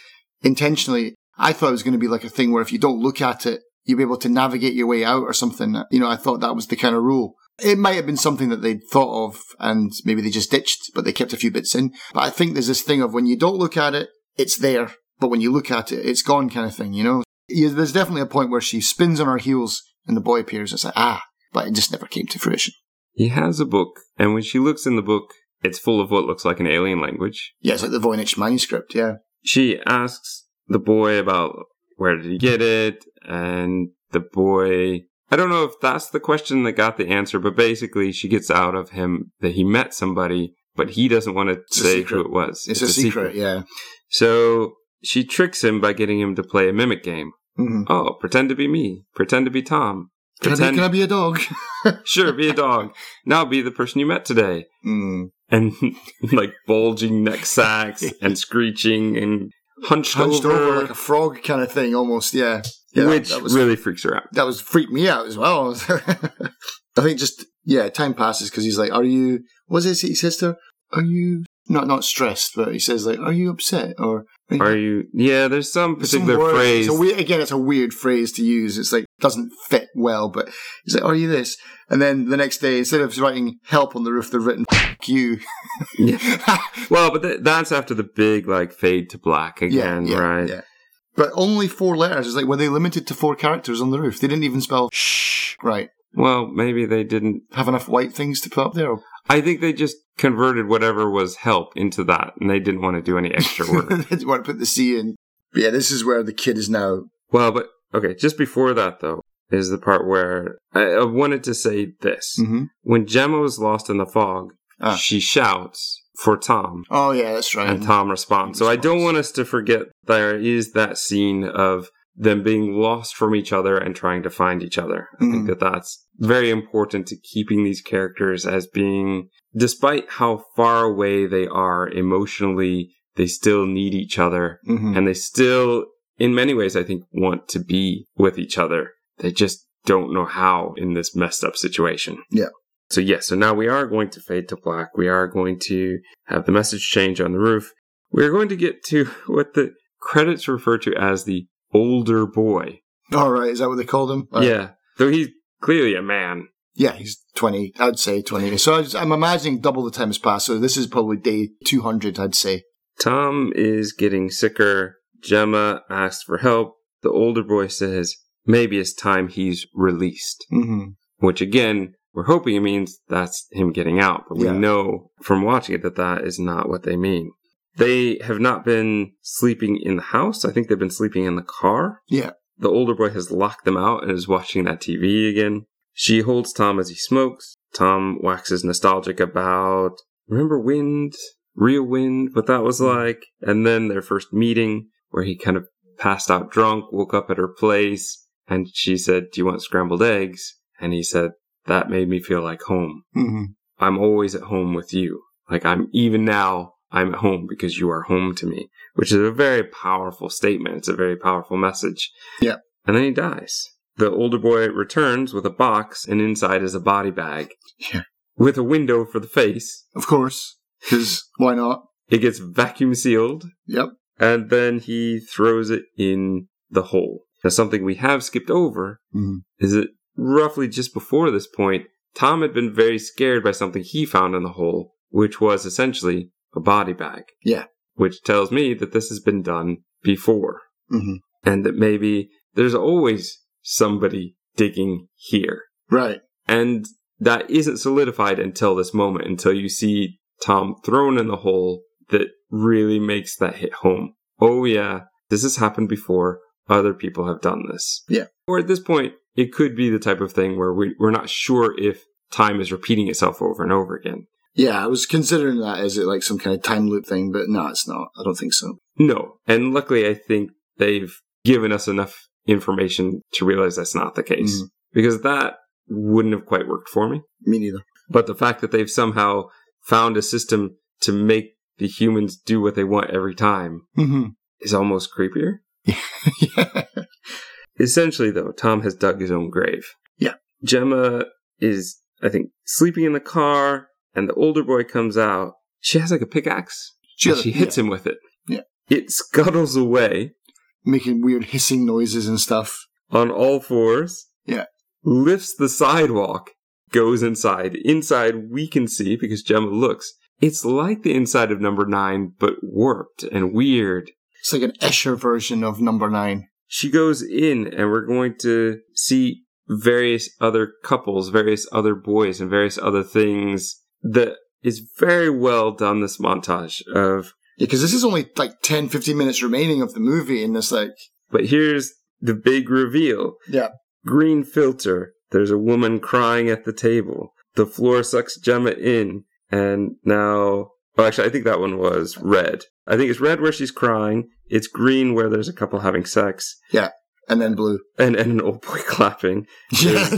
A: intentionally, I thought it was going to be like a thing where if you don't look at it, you'll be able to navigate your way out or something. You know, I thought that was the kind of rule. It might have been something that they'd thought of and maybe they just ditched, but they kept a few bits in. But I think there's this thing of when you don't look at it, it's there. But when you look at it, it's gone kind of thing, you know? There's definitely a point where she spins on her heels and the boy appears. It's like, ah, but it just never came to fruition.
B: He has a book, and when she looks in the book, it's full of what looks like an alien language.
A: Yeah, it's like the Voynich manuscript, yeah.
B: She asks the boy about where did he get it, and the boy. I don't know if that's the question that got the answer, but basically she gets out of him that he met somebody, but he doesn't want to
A: It's
B: say who it was.
A: It's, a, secret, yeah.
B: So she tricks him by getting him to play a mimic game.
A: hmm
B: Oh, pretend to be me. Pretend to be Tom.
A: Can, I be,
B: Pretend,
A: can I be a dog?
B: sure, be a dog. Now be the person you met today.
A: mm.
B: And like bulging neck sacks and screeching and hunched,
A: Hunched
B: over,
A: over like a frog kind of thing, almost, yeah. yeah that-
B: which
A: that was
B: really freaks her out.
A: that was freaked me out as well. I think just yeah, time passes because he's like, "Are you?" What is it he says to her? Are you not not stressed? But he says like, "Are you upset?" Or
B: Are you? Yeah, there's some
A: There's some
B: particular
A: word-
B: phrase.
A: It's a again, it's a weird phrase to use. It's like doesn't fit well, but he's like, "Are you this?" And then the next day, instead of writing "help" on the roof, they've written "fuck you."
B: Yeah. well, but th- that's after the big like fade to black again,
A: yeah,
B: right?
A: Yeah. But only four letters. It's like, were they limited to four characters on the roof? They didn't even spell shh right.
B: Well, maybe they didn't.
A: Have enough white things to put up there.
B: I think they just converted whatever was help into that, and they didn't want to do any extra work.
A: they didn't want to put the C in. But yeah, this is where the kid is now.
B: well, but okay, just before that though is the part where I, I wanted to say this:
A: Mm-hmm.
B: when Gemma was lost in the fog,
A: Ah.
B: she shouts for Tom,
A: Oh yeah, that's right.
B: and Tom responds. So I don't want us to forget there is that scene of them being lost from each other and trying to find each other. I think
A: Mhm.
B: that that's very important to keeping these characters as being, despite how far away they are emotionally, they still need each other
A: Mhm.
B: and they still, in many ways, I think, want to be with each other. They just don't know how in this messed up situation.
A: Yeah.
B: So yes, so now we are going to fade to black. We are going to have the message change on the roof. We're going to get to what the credits refer to as the older boy.
A: All right, is that what they called him?
B: Yeah. Though he's clearly a man.
A: yeah, he's twenty. I'd say twenty. So I I'm imagining double the time has passed. So this is probably day two hundred. I'd say.
B: Tom is getting sicker. Gemma asks for help. The older boy says maybe it's time he's released.
A: Mm-hmm.
B: which again, we're hoping it means that's him getting out, but we
A: Yeah.
B: know from watching it that that is not what they mean. They have not been sleeping in the house. I think they've been sleeping in the car.
A: Yeah.
B: The older boy has locked them out and is watching that TV again. She holds Tom as he smokes. Tom waxes nostalgic about, remember wind, real wind, what that was like. And then their first meeting where he kind of passed out drunk, woke up at her place, and she said, Do you want scrambled eggs? And he said, That made me feel like home.
A: Mm-hmm.
B: I'm always at home with you. Like I'm even now, I'm at home because you are home to me, which is a very powerful statement. It's a very powerful message.
A: Yeah.
B: And then he dies. The older boy returns with a box, and inside is a body bag.
A: Yeah.
B: With a window for the face.
A: Of course, because why not?
B: It gets vacuum sealed,
A: Yep.
B: And then he throws it in the hole. Now, something we have skipped over
A: Mm-hmm.
B: is that roughly just before this point, Tom had been very scared by something he found in the hole, which was essentially a body bag.
A: Yeah.
B: Which tells me that this has been done before
A: Mm-hmm.
B: and that maybe there's always somebody digging here.
A: Right.
B: And that isn't solidified until this moment, until you see Tom thrown in the hole that really makes that hit home. Oh, yeah, this has happened before. Other people have done this.
A: Yeah.
B: Or at this point, it could be the type of thing where we, we're not sure if time is repeating itself over and over again.
A: Yeah, I was considering that as it like some kind of time loop thing, but no, it's not. I don't think so.
B: No. And luckily, I think they've given us enough information to realize that's not the case.
A: Mhm.
B: Because that wouldn't have quite worked for me.
A: Me neither.
B: But the fact that they've somehow found a system to make the humans do what they want every time
A: Mm-hmm.
B: is almost creepier.
A: yeah.
B: Essentially, though, Tom has dug his own grave.
A: Yeah.
B: Gemma is, I think, sleeping in the car, and the older boy comes out. She has like a pickaxe.
A: She,
B: she hits him with it.
A: Yeah.
B: It scuttles away
A: making weird hissing noises and stuff.
B: on all fours.
A: Yeah.
B: Lifts the sidewalk, goes inside. Inside, we can see, because Gemma looks, it's like the inside of number nine, but warped and weird.
A: It's like an Escher version of number nine.
B: She goes in, and we're going to see various other couples, various other boys, and various other things that is very well done. This montage of,
A: Yeah, because this is only like 10, 15 minutes remaining of the movie, and it's like,
B: but here's the big reveal.
A: yeah,
B: Green filter. There's a woman crying at the table. The floor sucks Gemma in, and now. Oh, actually, I think that one was red. I think it's red where she's crying. It's green where there's a couple having sex, Yeah.
A: and then blue.
B: and, and an old boy clapping.
A: Yeah.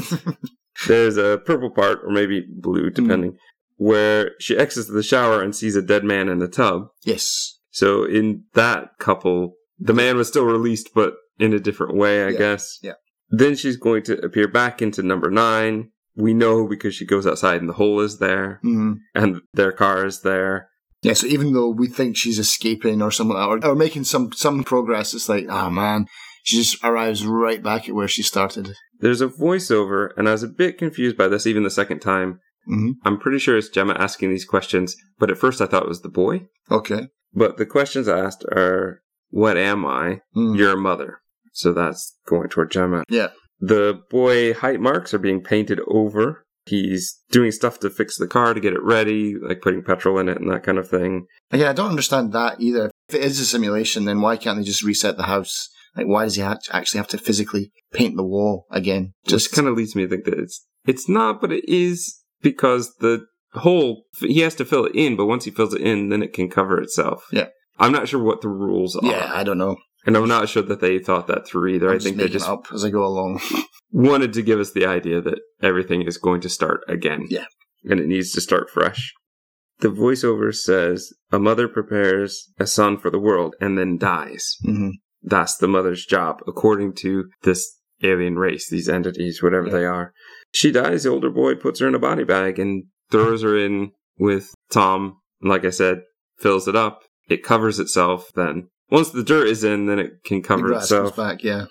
B: There's a purple part, or maybe blue, hmm. depending, where she exits the shower and sees a dead man in the tub.
A: yes.
B: So in that couple, the man was still released, but in a different way, I
A: Yeah,
B: guess.
A: yeah.
B: Then she's going to appear back into number nine. We know because she goes outside and the hole is there,
A: Mm.
B: and their car is there.
A: Yeah, so even though we think she's escaping or something like that, or, or making some, some progress, it's like, oh man, she just arrives right back at where she started.
B: There's a voiceover, and I was a bit confused by this even the second time.
A: hmm
B: I'm pretty sure it's Gemma asking these questions, but at first I thought it was the boy.
A: Okay.
B: But the questions asked are, What am I?
A: Mm.
B: You're a mother. So that's going toward Gemma.
A: Yeah.
B: The boy height marks are being painted over. He's doing stuff to fix the car to get it ready, like putting petrol in it and that kind of thing.
A: Again, I don't understand that either. If it is a simulation, then why can't they just reset the house? Like, why does he actually have to physically paint the wall again?
B: Just
A: Just
B: kind of leads me to think that it's it's not, but it is because the hole he has to fill it in. But once he fills it in, then it can cover itself.
A: Yeah.
B: I'm not sure what the rules are,
A: yeah, I don't know.
B: And I'm not sure that they thought that through either.
A: I'm
B: I think they just
A: up as I go along.
B: wanted to give us the idea that everything is going to start again.
A: Yeah.
B: And it needs to start fresh. The voiceover says a mother prepares a son for the world and then dies.
A: hmm
B: That's the mother's job, according to this alien race, these entities, whatever
A: Yeah.
B: they are. She dies, the older boy puts her in a body bag and throws her in with Tom. Like I said, fills it up. It covers itself then. Once the dirt is in, then it can cover
A: grass comes
B: itself.
A: back, yeah.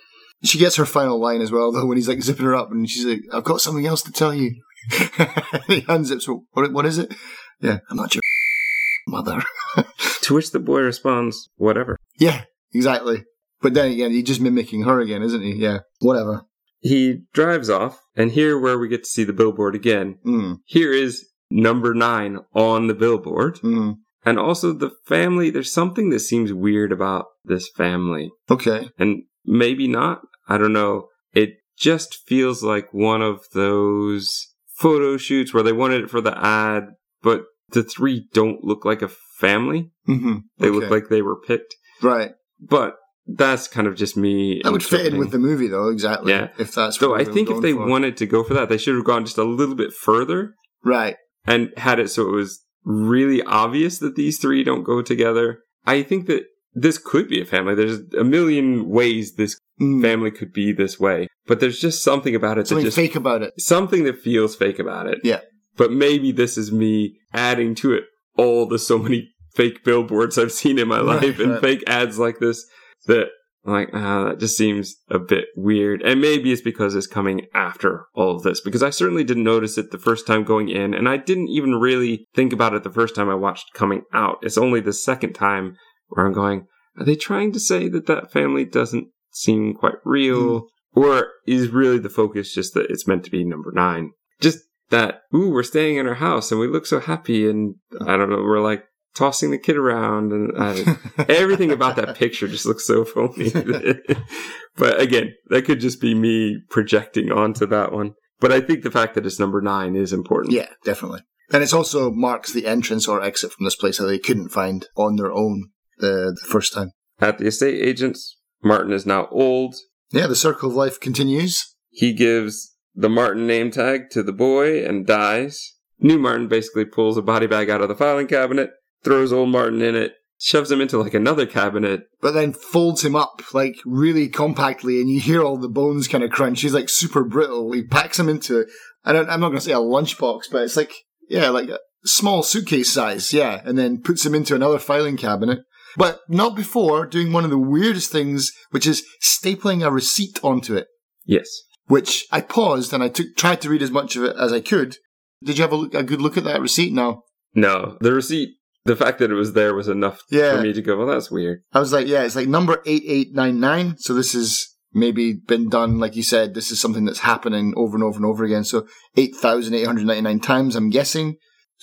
A: She gets her final line as well, though, when he's like zipping her up, and she's like, "I've got something else to tell you." he unzips. What? What is it? Yeah, I'm not your mother.
B: To which the boy responds, whatever.
A: yeah, exactly. But then again, he's just mimicking her again, isn't he? Yeah, whatever.
B: He drives off, and here where we get to see the billboard again.
A: Mm,
B: Here is number nine on the billboard.
A: mm.
B: And also the family, there's something that seems weird about this family.
A: Okay.
B: And maybe not. I don't know. It just feels like one of those photo shoots where they wanted it for the ad, but the three don't look like a family.
A: hmm
B: They look like they were picked.
A: right.
B: But that's kind of just me.
A: That would fit in with the movie, though. Exactly.
B: Yeah.
A: If that's
B: So I think if they
A: for.
B: wanted to go for that, they should have gone just a little bit further
A: right.
B: and had it so it was really obvious that these three don't go together. I think that this could be a family. There's a million ways this
A: Mm.
B: family could be this way, but there's just something about it that
A: Something
B: just
A: fake about it.
B: something that feels fake about it.
A: Yeah.
B: But maybe this is me adding to it all the so many fake billboards I've seen in my
A: Right,
B: life and
A: right.
B: fake ads like this that I'm like, ah, that just seems a bit weird. And maybe it's because it's coming after all of this, because I certainly didn't notice it the first time going in, and I didn't even really think about it the first time I watched coming out. It's only the second time where I'm going, are they trying to say that that family doesn't seem quite real? Or is really the focus just that it's meant to be number nine? Just that, ooh, we're staying in our house and we look so happy, and I don't know, we're like tossing the kid around, and I, uh, everything about that picture just looks so phony. but again, that could just be me projecting onto that one. But I think the fact that it's number nine is important.
A: Yeah, definitely. And it's also marks the entrance or exit from this place that they couldn't find on their own the, the first time.
B: At the estate agents, Martin is now old.
A: Yeah, the circle of life continues.
B: He gives the Martin name tag to the boy and dies. New Martin basically pulls a body bag out of the filing cabinet, throws old Martin in it, shoves him into like another cabinet.
A: but then folds him up like really compactly, and you hear all the bones kind of crunch. He's like super brittle. He packs him into I don't, I'm not going to say a lunchbox, but it's like yeah, like a small suitcase size, yeah, and then puts him into another filing cabinet. But not before doing one of the weirdest things, which is stapling a receipt onto it.
B: Yes.
A: Which I paused and I took tried to read as much of it as I could. Did you have a, look, a good look at that receipt? now?
B: No, the receipt, the fact that it was there was enough
A: Yeah.
B: for me to go, well, that's weird.
A: I was like, yeah, it's like number 8899. So this is maybe been done, like you said, this is something that's happening over and over and over again. So 8,899 times, I'm guessing,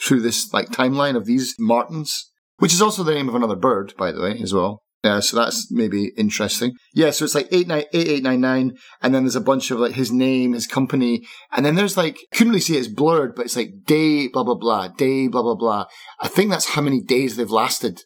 A: through this like timeline of these Martins, which is also the name of another bird, by the way, as well. Yeah, so that's maybe interesting. Yeah, so it's like 8899, and then there's a bunch of like his name, his company, and then there's like, couldn't really see it, it's blurred, but it's like day, blah, blah, blah, day, blah, blah, blah. I think that's how many days they've lasted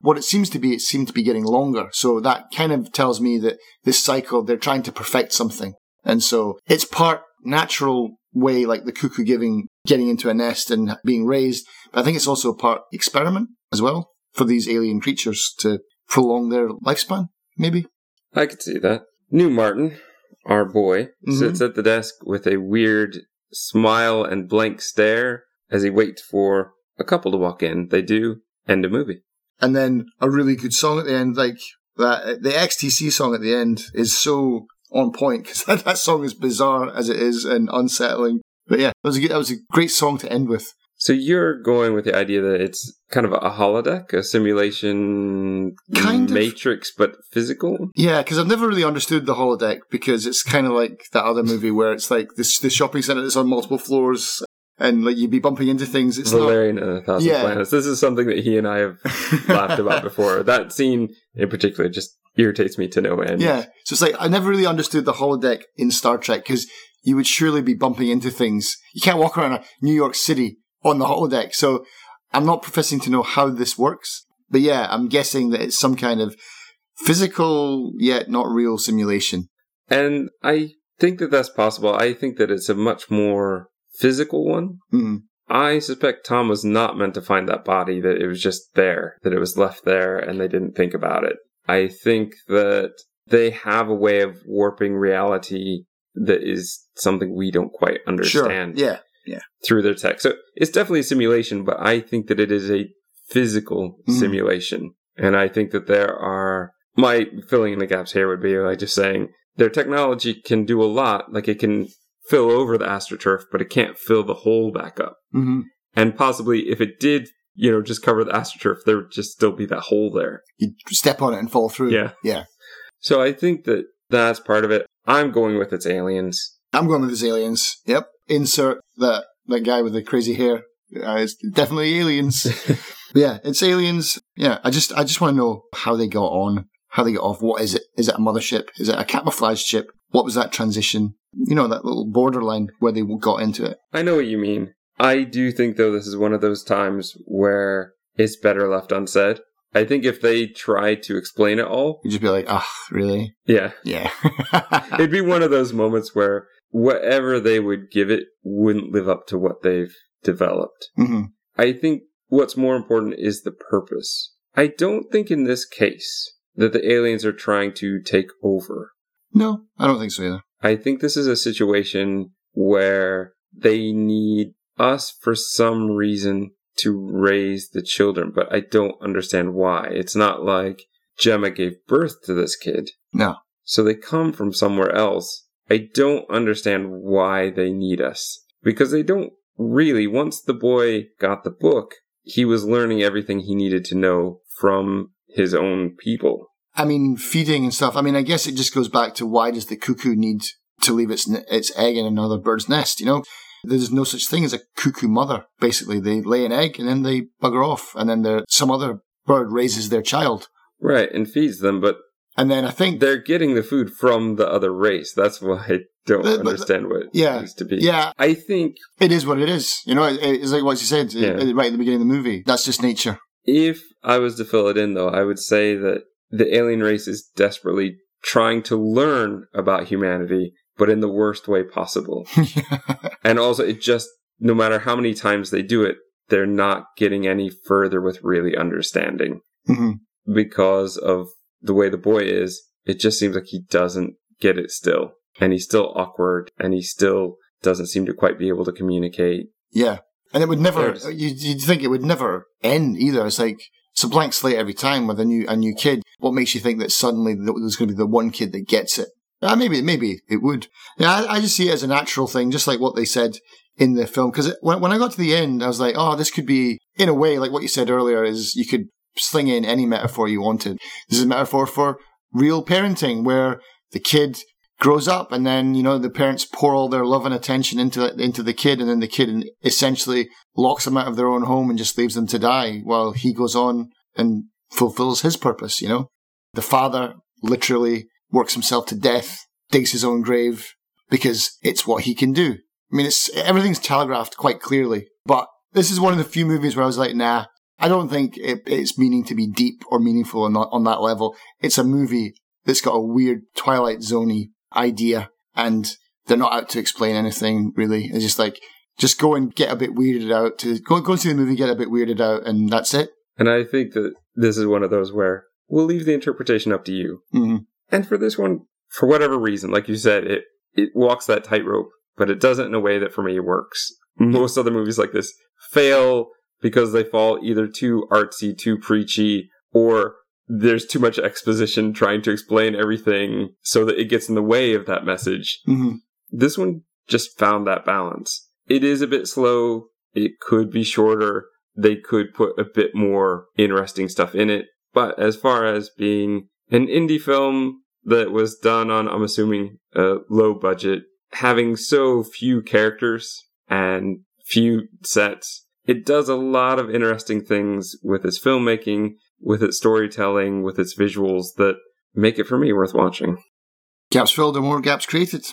A: what it seems to be, it seemed to be getting longer. So that kind of tells me that this cycle, they're trying to perfect something. And so it's part natural way, like the cuckoo giving, getting into a nest and being raised. But I think it's also part experiment as well for these alien creatures to prolong their lifespan, maybe.
B: I could see that. New Martin, our boy,
A: Mhm.
B: sits at the desk with a weird smile and blank stare as he waits for a couple to walk in. They do end a movie.
A: And then a really good song at the end, like, that the XTC song at the end is so on point because that, that song is bizarre as it is and unsettling. But yeah, that was a good, that was a great song to end with.
B: So you're going with the idea that it's kind of a holodeck, a simulation
A: Kind of.
B: matrix, but physical.
A: Yeah, because I've never really understood the holodeck because it's kind of like that other movie where it's like this the shopping center that's on multiple floors and like you'd be bumping into things. It's not.
B: Valerian and a Thousand
A: Yeah.
B: Planets. This is something that he and I have laughed about before. That scene in particular just irritates me to no end.
A: Yeah, so it's like I never really understood the holodeck in Star Trek because you would surely be bumping into things. You can't walk around New York City on the holodeck. So I'm not professing to know how this works, but yeah, I'm guessing that it's some kind of physical yet not real simulation.
B: And I think that that's possible. I think that it's a much more physical one.
A: Mm.
B: I suspect Tom was not meant to find that body, that it was just there, that it was left there and they didn't think about it. I think that they have a way of warping reality that is something we don't quite understand
A: Sure. Yeah.
B: Through their tech. So it's definitely a simulation, but I think that it is a physical
A: Mhm.
B: simulation. And I think that there are, my filling in the gaps here would be like just saying their technology can do a lot. Like it can fill over the astroturf, but it can't fill the hole back up.
A: hmm
B: And possibly if it did, you know, just cover the astroturf, there would just still be that hole there.
A: You step on it and fall through.
B: Yeah.
A: Yeah.
B: So I think that that's part of it. I'm going with its aliens.
A: I'm going with his aliens. Yep. Insert that that guy with the crazy hair. Uh, it's definitely aliens. Yeah, it's aliens. Yeah, I just I just want to know how they got on, how they got off. What is it? Is it a mothership? Is it a camouflage ship? What was that transition? You know, that little borderline where they got into it.
B: I know what you mean. I do think, though, this is one of those times where it's better left unsaid. I think if they tried to explain it all,
A: you'd just be like, ah, really?
B: yeah,
A: Yeah.
B: it'd be one of those moments where whatever they would give it wouldn't live up to what they've developed.
A: hmm
B: I think what's more important is the purpose. I don't think in this case that the aliens are trying to take over.
A: No, I don't think so either.
B: I think this is a situation where they need us for some reason to raise the children, but I don't understand why. It's not like Gemma gave birth to this kid.
A: No.
B: So they come from somewhere else. I don't understand why they need us. Because they don't really, once the boy got the book, he was learning everything he needed to know from his own people.
A: I mean, feeding and stuff. I mean, I guess it just goes back to why does the cuckoo need to leave its its egg in another bird's nest? You know, there's no such thing as a cuckoo mother. Basically, they lay an egg and then they bugger off, and then there some other bird raises their child,
B: Right, and feeds them, but
A: and then I think
B: they're getting the food from the other race. That's why I don't
A: but-
B: understand what
A: yeah,
B: it needs to be.
A: yeah,
B: I think
A: it is what it is. You know, it, it's like what you said
B: Yeah.
A: right at the beginning of the movie. That's just nature.
B: if I was to fill it in, though, I would say that the alien race is desperately trying to learn about humanity, but in the worst way possible. And also, it just, no matter how many times they do it, they're not getting any further with really understanding
A: hmm
B: because of the way the boy is. It just seems like he doesn't get it still. And he's still awkward and he still doesn't seem to quite be able to communicate.
A: Yeah, and it would never.
B: There's-
A: You, you'd think it would never end either. It's like it's a blank slate every time with a new a new kid. What makes you think that suddenly there's going to be the one kid that gets it? Uh, maybe maybe it would. Yeah, I, I just see it as a natural thing, just like what they said in the film. Because when when I got to the end, I was like, oh, this could be in a way like what you said earlier. Is you could sling in any metaphor you wanted. This is a metaphor for real parenting, where the kid grows up and then you know the parents pour all their love and attention into into the kid and then the kid essentially locks them out of their own home and just leaves them to die while he goes on and fulfills his purpose you know the father literally works himself to death digs his own grave because it's what he can do i mean it's everything's telegraphed quite clearly but this is one of the few movies where i was like nah i don't think it, it's meaning to be deep or meaningful on that, on that level it's a movie that's got a weird twilight zoney idea and they're not out to explain anything really. It's just like just go and get a bit weirded out to go go see the movie, get a bit weirded out, and that's it.
B: And I think that this is one of those where we'll leave the interpretation up to you.
A: Mhm.
B: And for this one, for whatever reason, like you said, it, it walks that tightrope, but it doesn't in a way that for me works. Most other movies like this fail because they fall either too artsy, too preachy, or there's too much exposition trying to explain everything so that it gets in the way of that message.
A: hmm
B: This one just found that balance. It is a bit slow. It could be shorter. They could put a bit more interesting stuff in it. But as far as being an indie film that was done on, I'm assuming, a low budget, having so few characters and few sets, it does a lot of interesting things with its filmmaking, with its storytelling, with its visuals that make it for me worth watching.
A: Gaps filled or more gaps created.